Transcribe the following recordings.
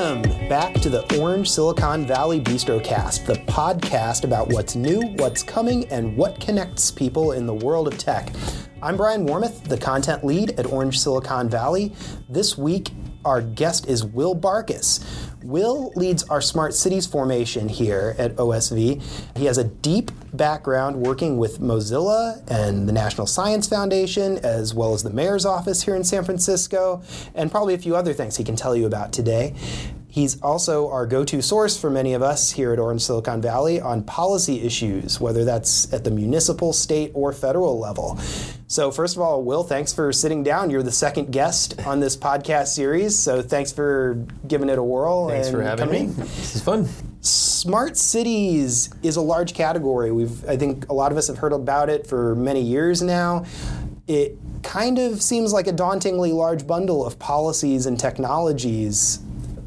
Welcome back to the Orange Silicon Valley Bistrocast, the podcast about what's new, what's coming, and what connects people in the world of tech. I'm Brian Warmouth, the content lead at Orange Silicon Valley. This week, our guest is Will Barkis. Will leads our smart cities formation here at OSV. He has a deep background working with Mozilla and the National Science Foundation, as well as the mayor's office here in San Francisco, and probably a few other things he can tell you about today. He's also our go to source for many of us here at Orange Silicon Valley on policy issues, whether that's at the municipal, state, or federal level. So, first of all, Will, thanks for sitting down. You're the second guest on this podcast series, so thanks for giving it a whirl. Thanks and for having coming me. This is fun. Smart cities is a large category. We've, I think, a lot of us have heard about it for many years now. It kind of seems like a dauntingly large bundle of policies and technologies.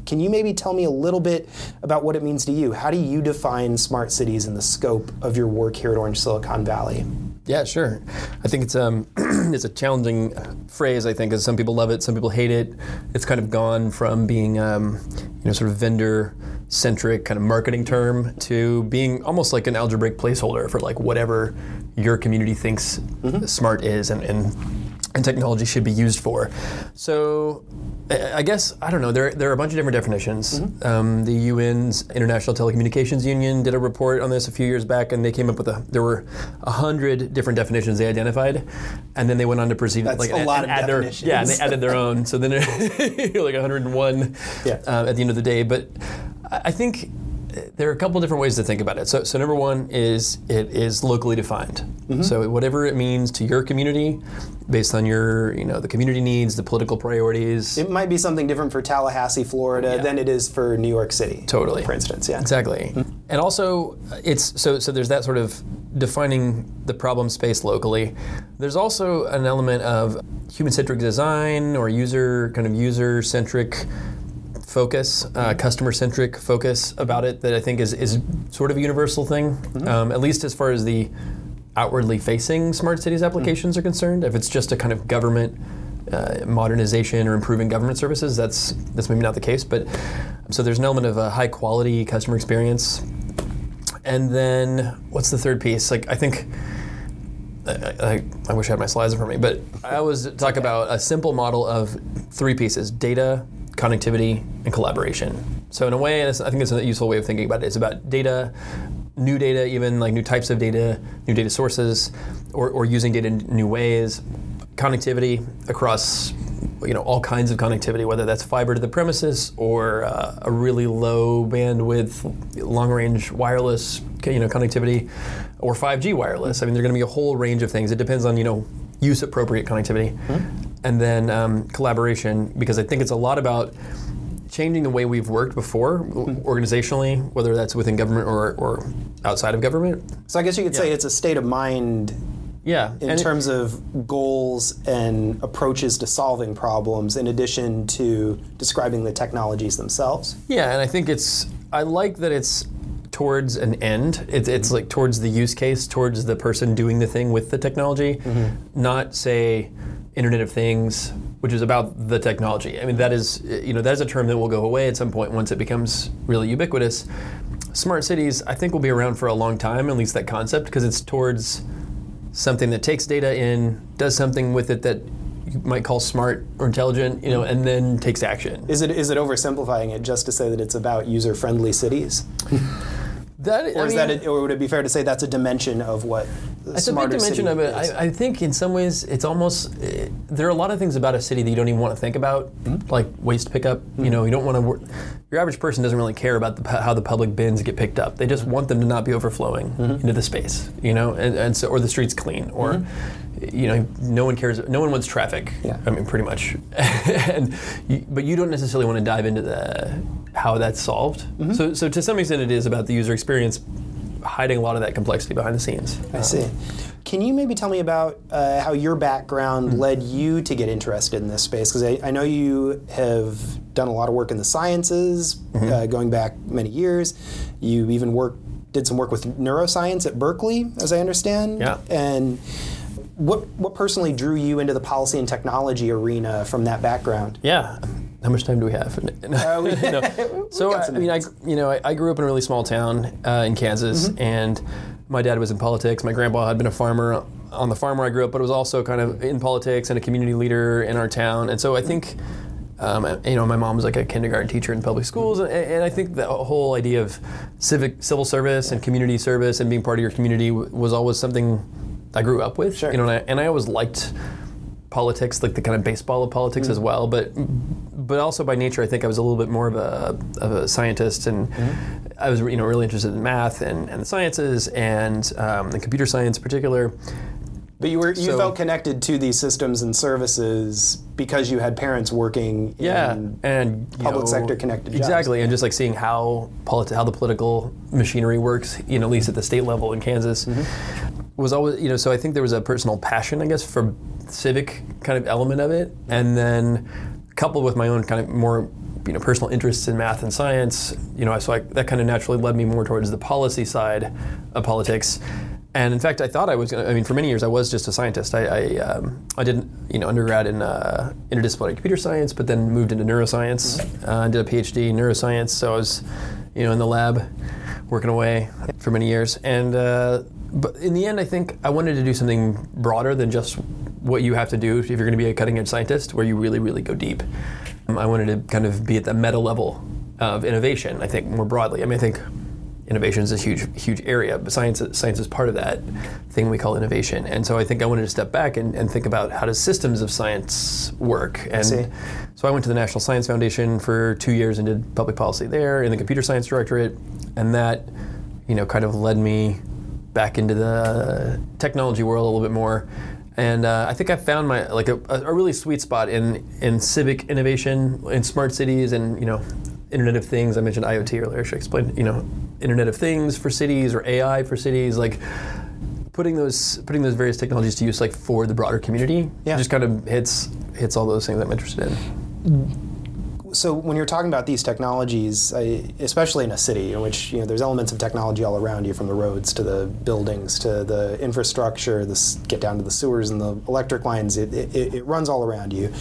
Can you maybe tell me a little bit about what it means to you? How do you define smart cities in the scope of your work here at Orange Silicon Valley? Yeah, sure. I think it's um it's a challenging phrase. I think, as some people love it, some people hate it. It's kind of gone from being um, you know sort of vendor centric kind of marketing term to being almost like an algebraic placeholder for like whatever your community thinks smart is and, and and technology should be used for. So, I guess I don't know. There, there are a bunch of different definitions. Um, the UN's International Telecommunications Union did a report on this a few years back, and they came up with a. There were a hundred different definitions they identified, and then they went on to proceed That's like a and- lot and of add their definitions. yeah, and they added their own. So then you're like 101 Yeah. uh, at the end of the day. But I think there are a couple different ways to think about it. So, so number one is it is locally defined. Mm-hmm. So whatever it means to your community, based on your you know the community needs, the political priorities. It might be something different for Tallahassee, Florida, Yeah. than it is for New York City. Totally. For instance, yeah. Exactly. And also, it's so so. There's that sort of defining the problem space locally. There's also an element of human-centric design or user kind of user-centric focus, uh, customer-centric focus about it that I think is is sort of a universal thing. Um, at least as far as the outwardly facing smart cities applications are concerned. If it's just a kind of government uh, modernization or improving government services, that's that's maybe not the case. But so there's an element of a high quality customer experience, and then what's the third piece? Like I think. I, I, I wish I had my slides in front of me, but I always talk about a simple model of three pieces: data, connectivity, and collaboration. So in a way, I think it's a useful way of thinking about it. It's about data, new data, even like new types of data, new data sources, or, or using data in new ways. Connectivity across, you know, all kinds of connectivity, whether that's fiber to the premises or uh, a really low bandwidth, long-range wireless, you know, connectivity, or 5G wireless. I mean, there's going to be a whole range of things. It depends on you know use-appropriate connectivity, and then um, collaboration, because I think it's a lot about changing the way we've worked before organizationally, whether that's within government or, or outside of government. So I guess you could say it's a state of mind Yeah, in and it- terms of goals and approaches to solving problems, in addition to describing the technologies themselves. yeah, and I think it's I like that it's towards an end. It's, it's like towards the use case, towards the person doing the thing with the technology, not say Internet of Things, which is about the technology. I mean, that is you know that is a term that will go away at some point once it becomes really ubiquitous. Smart cities, I think, will be around for a long time. At least that concept, because it's towards something that takes data in, does something with it that you might call smart or intelligent, you know, and then takes action. Is it is it oversimplifying it just to say that it's about user friendly cities, That, or is that a, or would it be fair to say that's a dimension of what It's a big dimension of it. I, I think in some ways it's almost eh, there are a lot of things about a city that you don't even want to think about, Mm-hmm. like waste pickup. You know, you don't want to. Wor- your average person doesn't really care about the, how the public bins get picked up. They just want them to not be overflowing Mm-hmm. into the space. You know, and, and so or the streets clean or. You know, no one cares. No one wants traffic. Mm-hmm. Yeah. I mean, pretty much. and you, but you don't necessarily want to dive into the how that's solved. Mm-hmm. So, so to some extent, it is about the user experience, hiding a lot of that complexity behind the scenes. I see. Can you maybe tell me about uh, how your background Hmm. led you to get interested in this space? Because I, I know you have done a lot of work in the sciences, Mm-hmm. uh, going back many years. You even worked, did some work with neuroscience at Berkeley, as I understand. Yeah. And what what personally drew you into the policy and technology arena from that background? Yeah. how much time do we have? Uh, we- No. So I, mean, I you know I, I grew up in a really small town uh, in Kansas, Mm-hmm. and my dad was in politics. My grandpa had been a farmer on the farm where I grew up, but was also kind of in politics and a community leader in our town. And so I think. Um, you know, my mom was like a kindergarten teacher in public schools, and, and I think the whole idea of civic, civil service, and community service, and being part of your community w- was always something I grew up with. Sure. You know, and I, and I always liked politics, like the kind of baseball of politics as well. But but also by nature, I think I was a little bit more of a, of a scientist, and I was you know really interested in math and, and the sciences and um, and computer science in particular. But you were you So- felt connected to these systems and services because you had parents working Yeah, in and public know, sector connected jobs. Exactly, and just like seeing how politi- how the political machinery works, you know, at least at the state level in Kansas, Mm-hmm. was always you know. So I think there was a personal passion, I guess, for civic kind of element of it, and then coupled with my own kind of more you know personal interests in math and science, you know, so I, that kind of naturally led me more towards the policy side of politics. And in fact, I thought I was going to. I mean, for many years, I was just a scientist. I I, um, I did you know undergrad in uh, interdisciplinary computer science, but then moved into neuroscience. Uh, did a PhD in neuroscience, so I was you know in the lab working away for many years. And uh, but in the end, I think I wanted to do something broader than just what you have to do if you're going to be a cutting edge scientist, where you really really go deep. Um, I wanted to kind of be at the meta level of innovation. I think more broadly. I mean, I think innovation is a huge huge area but science science is part of that thing we call innovation and so i think i wanted to step back and, and think about how does systems of science work and see. so i went to the national science foundation for two years and did public policy there in the computer science directorate and that you know kind of led me back into the technology world a little bit more and uh, I think I found my like a, a really sweet spot in in civic innovation in smart cities and you know Internet of Things. I mentioned IoT earlier. Should I should explain you know Internet of Things for cities or AI for cities like putting those putting those various technologies to use like for the broader community Yeah. just kind of hits hits all those things I'm interested in. So when you're talking about these technologies, especially in a city in which you know there's elements of technology all around you, from the roads to the buildings to the infrastructure, this get down to the sewers and the electric lines, it, it, it runs all around you.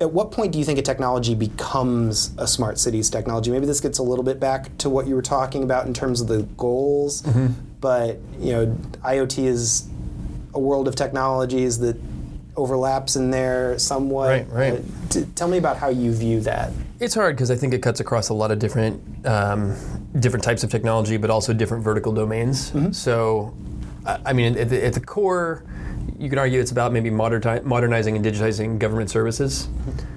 At what point do you think a technology becomes a smart cities technology? Maybe this gets a little bit back to what you were talking about in terms of the goals, mm-hmm. but you know, IoT is a world of technologies that overlaps in there somewhat. Right, right. T- tell me about how you view that. It's hard because I think it cuts across a lot of different um, different types of technology, but also different vertical domains. Mm-hmm. So, I I mean, at the, at the core, you can argue it's about maybe moderni- modernizing and digitizing government services. Mm-hmm.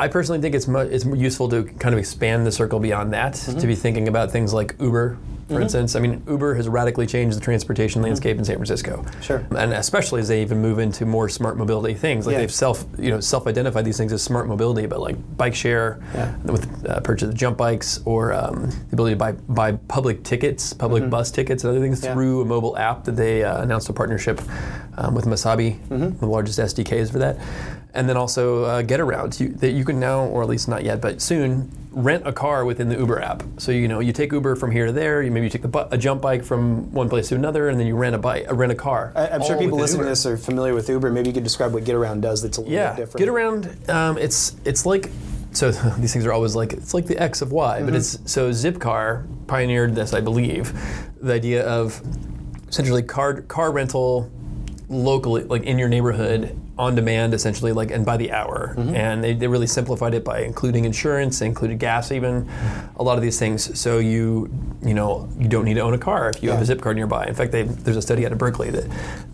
I personally think it's mu- it's useful to kind of expand the circle beyond that mm-hmm. to be thinking about things like Uber, for instance. I mean, Uber has radically changed the transportation landscape in San Francisco. Sure. And especially as they even move into more smart mobility things, like Yeah. they've self you know self-identified these things as smart mobility, but like bike share Yeah. with uh, purchase of jump bikes or um, the ability to buy buy public tickets, public bus tickets, and other things Mm-hmm. Yeah. through a mobile app that they uh, announced a partnership um, with Masabi, Mm-hmm. the largest SDKs for that. And then also uh, Getaround, you, that you can now, or at least not yet, but soon, rent a car within the Uber app. So you know you take Uber from here to there. You maybe you take the bu- a jump bike from one place to another, and then you rent a bike, uh, rent a car. I, I'm sure people listening to this are familiar with Uber. Maybe you could describe what Getaround does that's a little Yeah, bit different. get around. Um, it's it's like so these things are always like it's like the X of Y, Mm-hmm. but it's so Zipcar pioneered this, I believe, the idea of essentially car car rental locally, like in your neighborhood, on demand, essentially, like and by the hour. Mm-hmm. And they, they really simplified it by including insurance, included gas, even a lot of these things. So you you know you don't need to own a car if you have a Yeah. Zipcar nearby. In fact, they, there's a study out of Berkeley that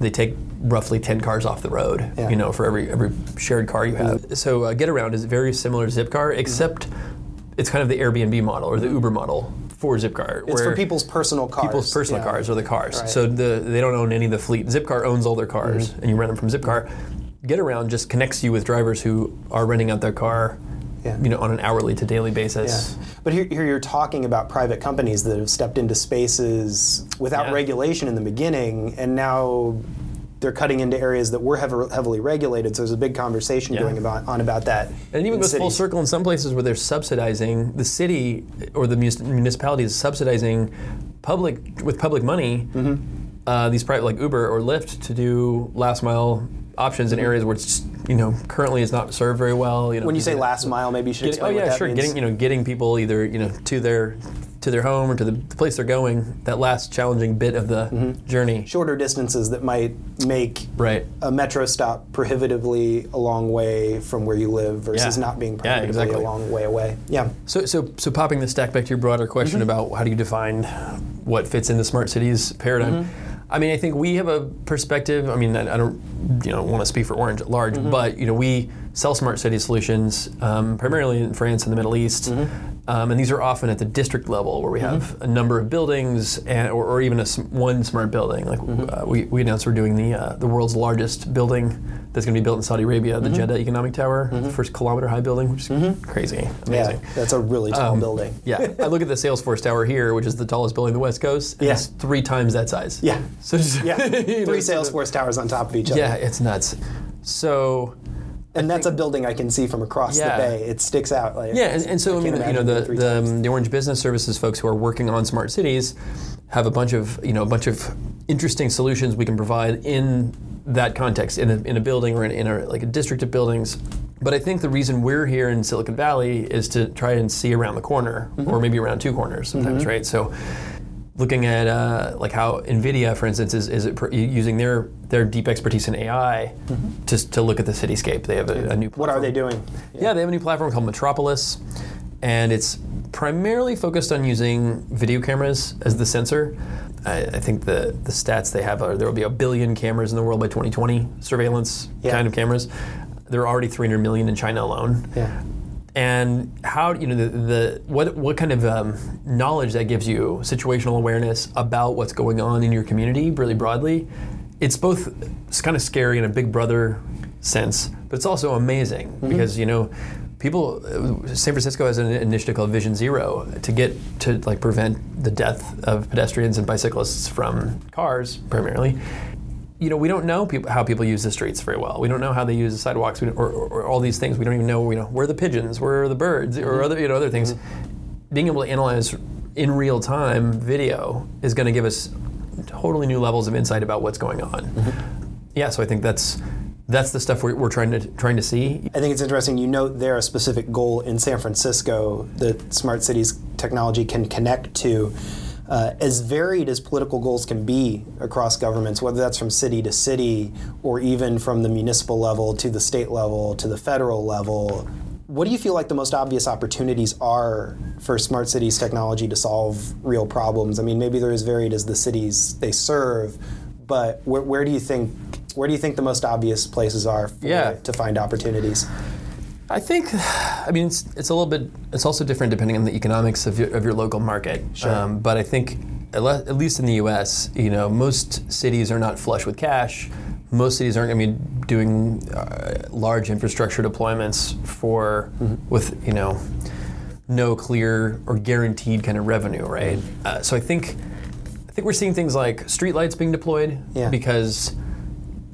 they take roughly 10 cars off the road. Yeah. You know, for every every shared car you have. So uh, Getaround is very similar to Zipcar, except it's kind of the Airbnb model or the Uber model for Zipcar. It's for people's personal cars. people's personal yeah. cars or the cars. Right. So the, they don't own any of the fleet. Zipcar owns all their cars, Mm-hmm. and you rent them from Zipcar. Getaround just connects you with drivers who are renting out their car, Yeah. you know, on an hourly to daily Yeah. basis. But here, here you're talking about private companies that have stepped into spaces without Yeah. regulation in the beginning, and now they're cutting into areas that were heav- heavily regulated. So there's a big conversation Yeah. going about on about that. And it even goes full circle in some places where they're subsidizing the city or the municipality is subsidizing public with public money Mm-hmm. uh, these private like Uber or Lyft to do last mile options in areas where it's you know currently is not served very well. You know, When you say last mile, maybe you should getting- oh explain what yeah, sure. means. Getting you know getting people either you know to their to their home or to the, place they're going. That last challenging bit of the Mm-hmm. journey. Shorter distances that might make Right. a metro stop prohibitively a long way from where you live versus Yeah. not being Yeah, prohibitively exactly. a long way away. Yeah. So, so, so popping the stack back to your broader question Mm-hmm. about how do you define what fits in the smart cities paradigm. Mm-hmm. I mean, I think we have a perspective. I mean, I I don't, you know, want to speak for Orange at large, Mm-hmm. but you know, we sell smart city solutions um, primarily in France and the Middle East, Mm-hmm. Um, and these are often at the district level where we have a number of buildings and, or, or even a one smart building. Like Mm-hmm. uh, we, we announced we're doing the uh, the world's largest building that's going to be built in Saudi Arabia, Mm-hmm. the Jeddah Economic Tower, the first kilometer high building, which is crazy, amazing. Yeah. That's a really tall Um, building. Yeah, I look at the Salesforce Tower here, which is the tallest building in the West Coast. And Yeah. it's three times that size. Yeah. So just, Yeah. Three Salesforce towers on top of each other. Yeah, it's nuts. So And that's a building I can see from across Yeah. the bay. It sticks out. Like, yeah, and, and so I, mean, you know, the the, um, the Orange Business Services folks who are working on smart cities have a bunch of you know a bunch of interesting solutions we can provide in that context in a, in a building or in, in a, like a district of buildings. But I think the reason we're here in Silicon Valley is to try and see around the corner, Mm-hmm. or maybe around two corners sometimes, right? So, looking at uh, like how Nvidia, for instance, is, is it pr- using their their deep expertise in AI to, to look at the cityscape. They have a, a new. Mm-hmm. What are they doing? Yeah, they have a new platform called Metropolis, and it's primarily focused on using video cameras as the sensor. I, I think the, the stats they have are there will be a billion cameras in the world by 2020, surveillance Yeah. kind of cameras. There are already 300 million in China alone. Yeah. And how you know the, the what what kind of um, knowledge that gives you situational awareness about what's going on in your community really broadly. It's both it's kind of scary in a Big Brother sense, but it's also amazing Mm-hmm. because you know people. uh, San Francisco has an initiative called Vision Zero to get to like prevent the death of pedestrians and bicyclists from cars primarily you know, we don't know people, how people use the streets very well. We don't know how they use the sidewalks we or, or, or all these things. We don't even know, you know, where are the pigeons, where are the birds, or mm-hmm. other, you know, other things. Mm-hmm. Being able to analyze in real time video is going to give us totally new levels of insight about what's going on. Mm-hmm. Yeah, so I think that's that's the stuff we're, we're trying to trying to see. I think it's interesting. You note there a specific goal in San Francisco that smart cities technology can connect to. Uh, as varied as political goals can be across governments, whether that's from city to city or even from the municipal level to the state level to the federal level, what do you feel like the most obvious opportunities are for smart cities technology to solve real problems? I mean, maybe they're as varied as the cities they serve, but where, where do you think where do you think the most obvious places are Yeah. to find opportunities? I think, I mean, it's, it's a little bit, it's also different depending on the economics of your, of your local market. Um, but I think, at, least in the US, you know, most cities are not flush with cash. Most cities aren't going to be doing uh, large infrastructure deployments for, with, you know, no clear or guaranteed kind of revenue, right? Uh, so I think, I think we're seeing things like streetlights being deployed Yeah. because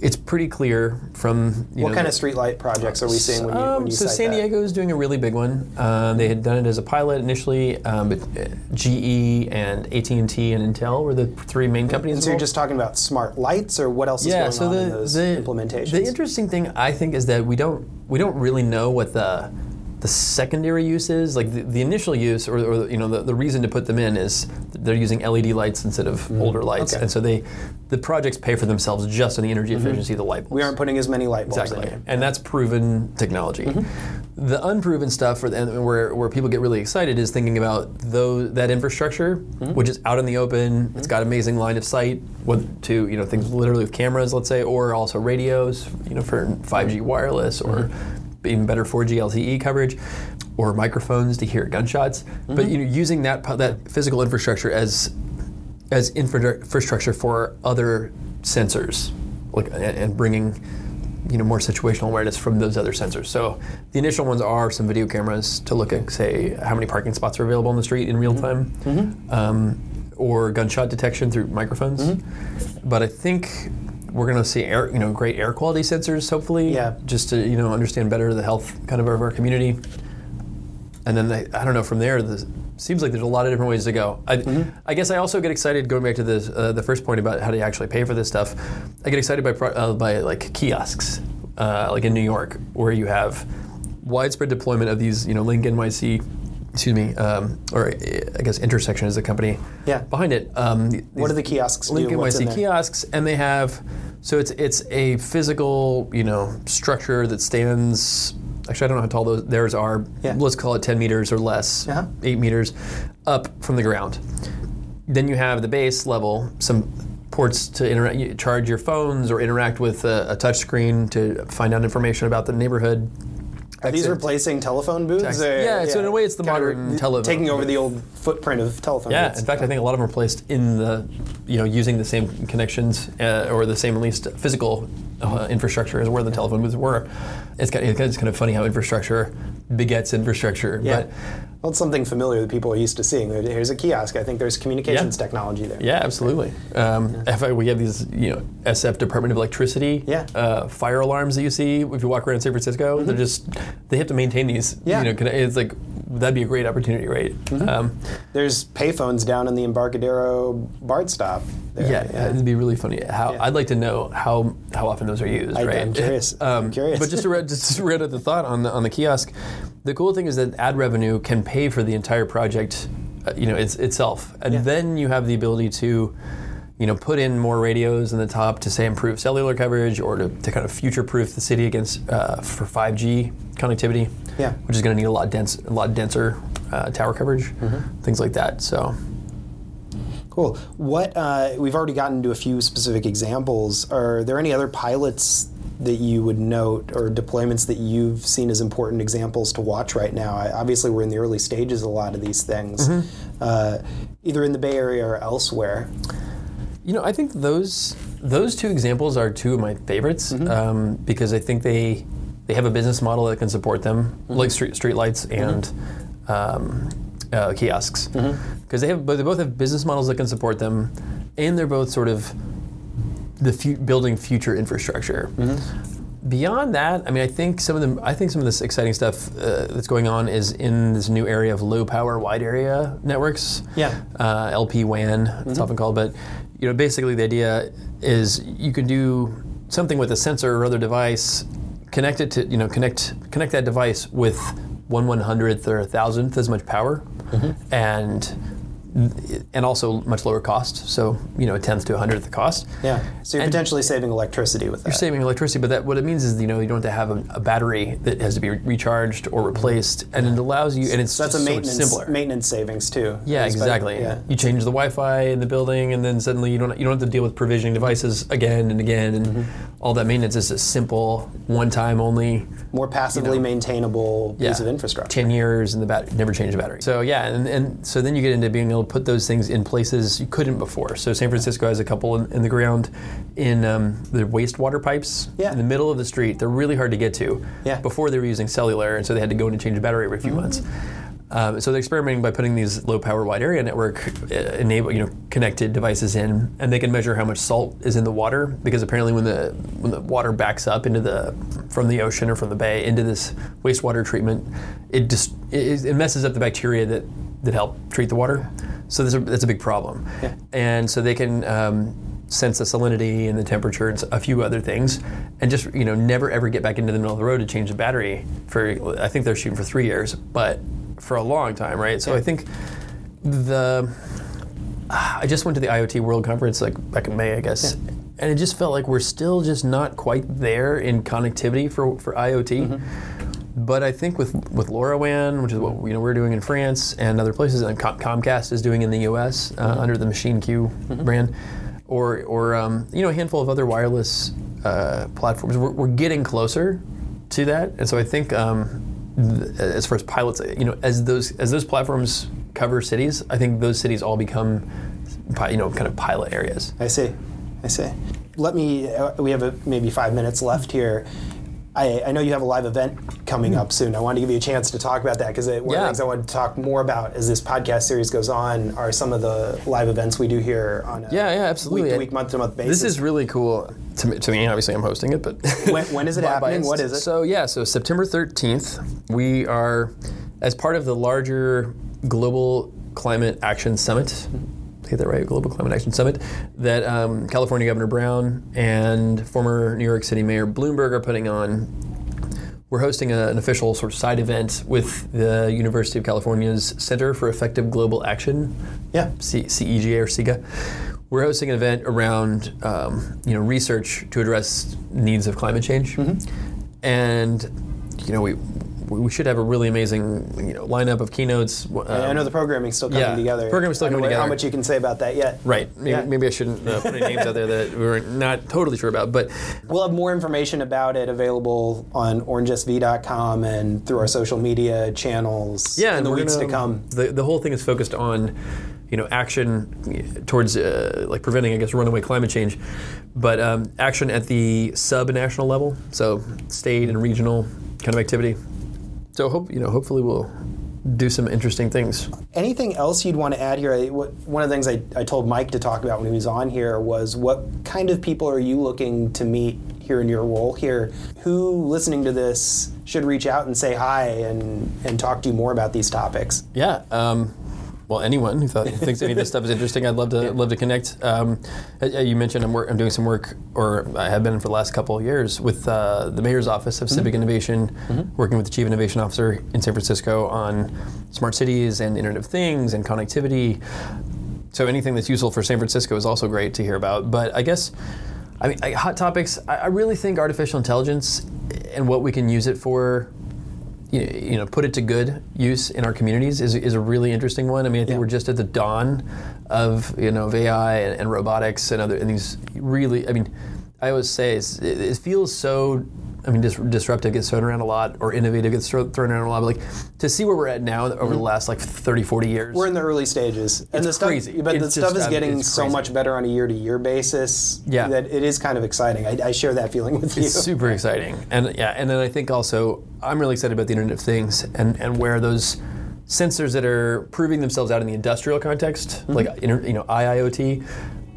it's pretty clear from you What know, kind of streetlight projects are we seeing when you, um, when you so San? Diego is doing a really big one. Um, they had done it as a pilot initially, um, but uh, GE and AT and T and Intel were the three main companies. And so you're just talking about smart lights, or what else is going So on the in those the implementations? the interesting thing I think is that we don't we don't really know what the the secondary uses. Like the, the initial use, or, or you know the, the reason to put them in is they're using LED lights instead of older lights, Mm-hmm. Okay. and so they the projects pay for themselves just on the energy efficiency of the light bulbs. Mm-hmm. we aren't putting as many light bulbs Exactly, in. and that's proven technology. Mm-hmm. The unproven stuff, the, where where people get really excited, is thinking about those that infrastructure, Mm-hmm. which is out in the open. It's got amazing line of sight with, to you know things literally with cameras, let's say, or also radios, you know, for 5G wireless or Mm-hmm. Even better 4G LTE coverage, or microphones to hear gunshots. But Mm-hmm. you know, using that that physical infrastructure as as infrastructure for other sensors, like and, bringing you know more situational awareness from those other sensors. So the initial ones are some video cameras to look at, say, how many parking spots are available on the street in real time, um, or gunshot detection through microphones. But I think we're going to see air, you know, great air quality sensors, hopefully, Yeah. just to you know understand better the health kind of of our community. And then they, I don't know from there. The, seems like there's a lot of different ways to go. I, I guess I also get excited going back to this uh, the first point about how to actually pay for this stuff. I get excited by pro- uh, by like kiosks. uh, like in New York, where you have widespread deployment of these, you know, LinkNYC, excuse me, um, or I guess Intersection is the company Yeah. behind it. Um, What do the kiosks Link do? What's NYC kiosks, and they have so it's it's a physical, you know, structure that stands. Actually, I don't know how tall those theirs are. Yeah. Let's call it 10 meters or less, Uh-huh. eight meters, up from the ground. Then you have the base level, some ports to interact, you charge your phones or interact with a, a touch screen to find out information about the neighborhood. Are these Exit. replacing telephone booths? Text. or- Yeah, so in a way it's the modern re- Taking over the old footprint of telephone Yeah, in fact, I think a lot of them are placed in the, you know, using the same connections uh, or the same at least physical uh, infrastructure as where the telephone booths were. It's kind, of, it's kind of funny how infrastructure begets infrastructure. Yeah. But Well, it's something familiar that people are used to seeing. Here's a kiosk. I think there's communications Yeah. technology there. yeah, absolutely. Um, I- we have these, you know, SF Department of Electricity Yeah. uh, fire alarms that you see if you walk around San Francisco. They're just they have to maintain these. Mm-hmm. Yeah. You know, it's like that'd be a great opportunity, right? Mm-hmm. Um, There's payphones down in the Embarcadero BART stop. There. Yeah, it'd be really funny. How Yeah. I'd like to know how how often those are used. I- right? I'm curious. I'm curious. But just to read, just to read the thought on the on the kiosk, the cool thing is that ad revenue can pay for the entire project, uh, you know, it's, itself, and Yeah. then you have the ability to. You know, put in more radios in the top to say improve cellular coverage, or to, to kind of future-proof the city against uh, for 5G connectivity. Yeah. which is going to need a lot dense, a lot denser uh, tower coverage, Mm-hmm. things like that. So, Cool. What uh, we've already gotten into a few specific examples. Are there any other pilots that you would note or deployments that you've seen as important examples to watch right now? I, obviously, we're in the early stages of a lot of these things, uh, either in the Bay Area or elsewhere. You know, I think those those two examples are two of my favorites um, because I think they they have a business model that can support them, like street streetlights and um, uh, kiosks, because they have but they both have business models that can support them, and they're both sort of the fu- building future infrastructure. Beyond that, I mean, I think some of the I think some of this exciting stuff uh, that's going on is in this new area of low power wide area networks Yeah. uh, LP WAN, it's often called. But you know, basically the idea is you can do something with a sensor or other device, connect it to you know connect connect that device with one one hundredth or a thousandth as much power, mm-hmm. and and also much lower cost. So you know, a tenth to a hundredth the cost. Yeah. So you're And- potentially saving electricity with that. You're saving electricity, but that what it means is you know you don't have to have a, a battery that has to be re- recharged or replaced, and it allows you, and it's so that's a just so maintenance simpler. maintenance savings too. Yeah, better- exactly. Yeah. You change the Wi-Fi in the building, and then suddenly you don't you don't have to deal with provisioning devices again and again, and Mm-hmm. all that maintenance is a simple, one-time only, More passively maintainable piece Yeah. of infrastructure. ten years, and the bat never change the battery. So yeah, and, and so then you get into being able to put those things in places you couldn't before. So San Francisco has a couple in, in the ground in um, the wastewater pipes Yeah. in the middle of the street. They're really hard to get to. Yeah. Before they were using cellular, and so they had to go in and change the battery every few months. Um, so they're experimenting by putting these low power wide area network uh, enable you know connected devices in, and they can measure how much salt is in the water because apparently when the when the water backs up into the from the ocean or from the bay into this wastewater treatment, it just it, it messes up the bacteria that that help treat the water. So that's a, that's a big problem. Yeah. And so they can um, sense the salinity and the temperature and a few other things, and just you know never ever get back into the middle of the road to change the battery for. I think they're shooting for three years, but for a long time, right? So I think the. I just went to the IoT World Conference like back in May, I guess, and it just felt like we're still just not quite there in connectivity for for IoT. But I think with with LoRaWAN, which is what you know we're doing in France and other places, and Com- Comcast is doing in the U.S. Uh, under the MachineQ brand, or or um, you know a handful of other wireless uh, platforms, we're, we're getting closer to that. And so I think um, as far as pilots, you know, as those as those platforms cover cities, I think those cities all become you know kind of pilot areas. I see. I see. Let me. Uh, we have a, maybe five minutes left here. I, I know you have a live event coming up soon. I wanted to give you a chance to talk about that because one of the things I wanted to talk more about as this podcast series goes on are some of the live events we do here on a Yeah, yeah, absolutely. week to week, month to month basis. This is really cool to me. To me obviously, I'm hosting it, but When- when is it happening? What is it? So yeah, so September 13th, we are as part of the larger global climate action summit get that right, Global Climate Action Summit, that um, California Governor Brown and former New York City Mayor Bloomberg are putting on. We're hosting a, an official sort of side event with the University of California's Center for Effective Global Action, Yeah. C- CEGA or SIGA. We're hosting an event around um, you know research to address needs of climate change, and you know we we should have a really amazing you know lineup of keynotes. I- I know the programming's still coming yeah, together. programming's still coming know How much you can say about that yet? Right. Maybe, Yeah. maybe I shouldn't uh, put any names out there that we're not totally sure about. But We'll have more information about it available on orangesv.com and through our social media channels yeah, in the weeks gonna- to come. The, the whole thing is focused on, you know, action towards uh, like preventing, I guess, runaway climate change, but um, action at the sub-national level, so state and regional kind of activity. So hope you know, hopefully we'll do some interesting things. Anything else you'd want to add here? I, what, one of the things I, I told Mike to talk about when he was on here was what kind of people are you looking to meet here in your role here? Who listening to this should reach out and say hi and, and talk to you more about these topics? Yeah. Um, well, anyone who, thought, thinks any of this stuff is interesting, I'd love to love to connect. Um, uh, you mentioned I'm, work, I'm doing some work, or I have been for the last couple of years, with uh, the Mayor's Office of Civic Innovation, working with the Chief Innovation Officer in San Francisco on smart cities and Internet of Things and connectivity. So anything that's useful for San Francisco is also great to hear about. But I guess, I mean, I, hot topics. I, I really think artificial intelligence and what we can use it for you you know, put it to good use in our communities is, is a really interesting one. I mean, I think Yeah. we're just at the dawn of you know of AI and, and robotics and other and these really. I mean, I always say it feels so. I mean, dis- disruptive gets thrown around a lot, or innovative gets thro- thrown around a lot. But like to see where we're at now over the mm-hmm. last like 30, 40 years. We're in the early stages, and It's the stuff, crazy. but the It's stuff just, is I mean, getting so much better on a year-to-year basis. Yeah. that it is kind of exciting. I, I share that feeling with you. It's super exciting, and yeah, and then I think also I'm really excited about the Internet of Things and and where those sensors that are proving themselves out in the industrial context, mm-hmm. like inter, you know IIoT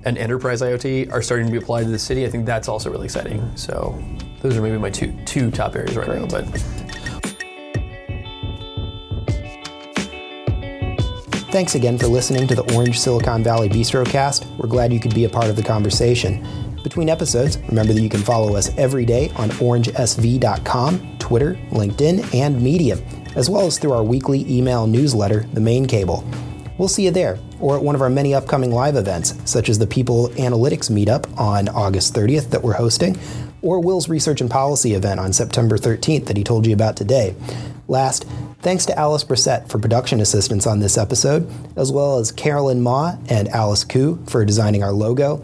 and enterprise IoT, are starting to be applied to the city. I think that's also really exciting. So those are maybe my two two top areas right now. But Thanks again for listening to the Orange Silicon Valley Bistrocast. We're glad you could be a part of the conversation. Between episodes, remember that you can follow us every day on orangesv.com, Twitter, LinkedIn, and Medium, as well as through our weekly email newsletter, The Main Cable. We'll see you there, or at one of our many upcoming live events, such as the People Analytics Meetup on August 30th that we're hosting, or Will's Research and Policy event on September 13th that he told you about today. Last, thanks to Alice Brissett for production assistance on this episode, as well as Carolyn Ma and Alice Koo for designing our logo.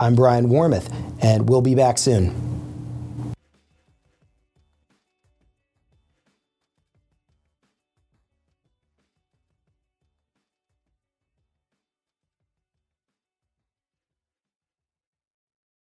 I'm Brian Warmouth, and we'll be back soon.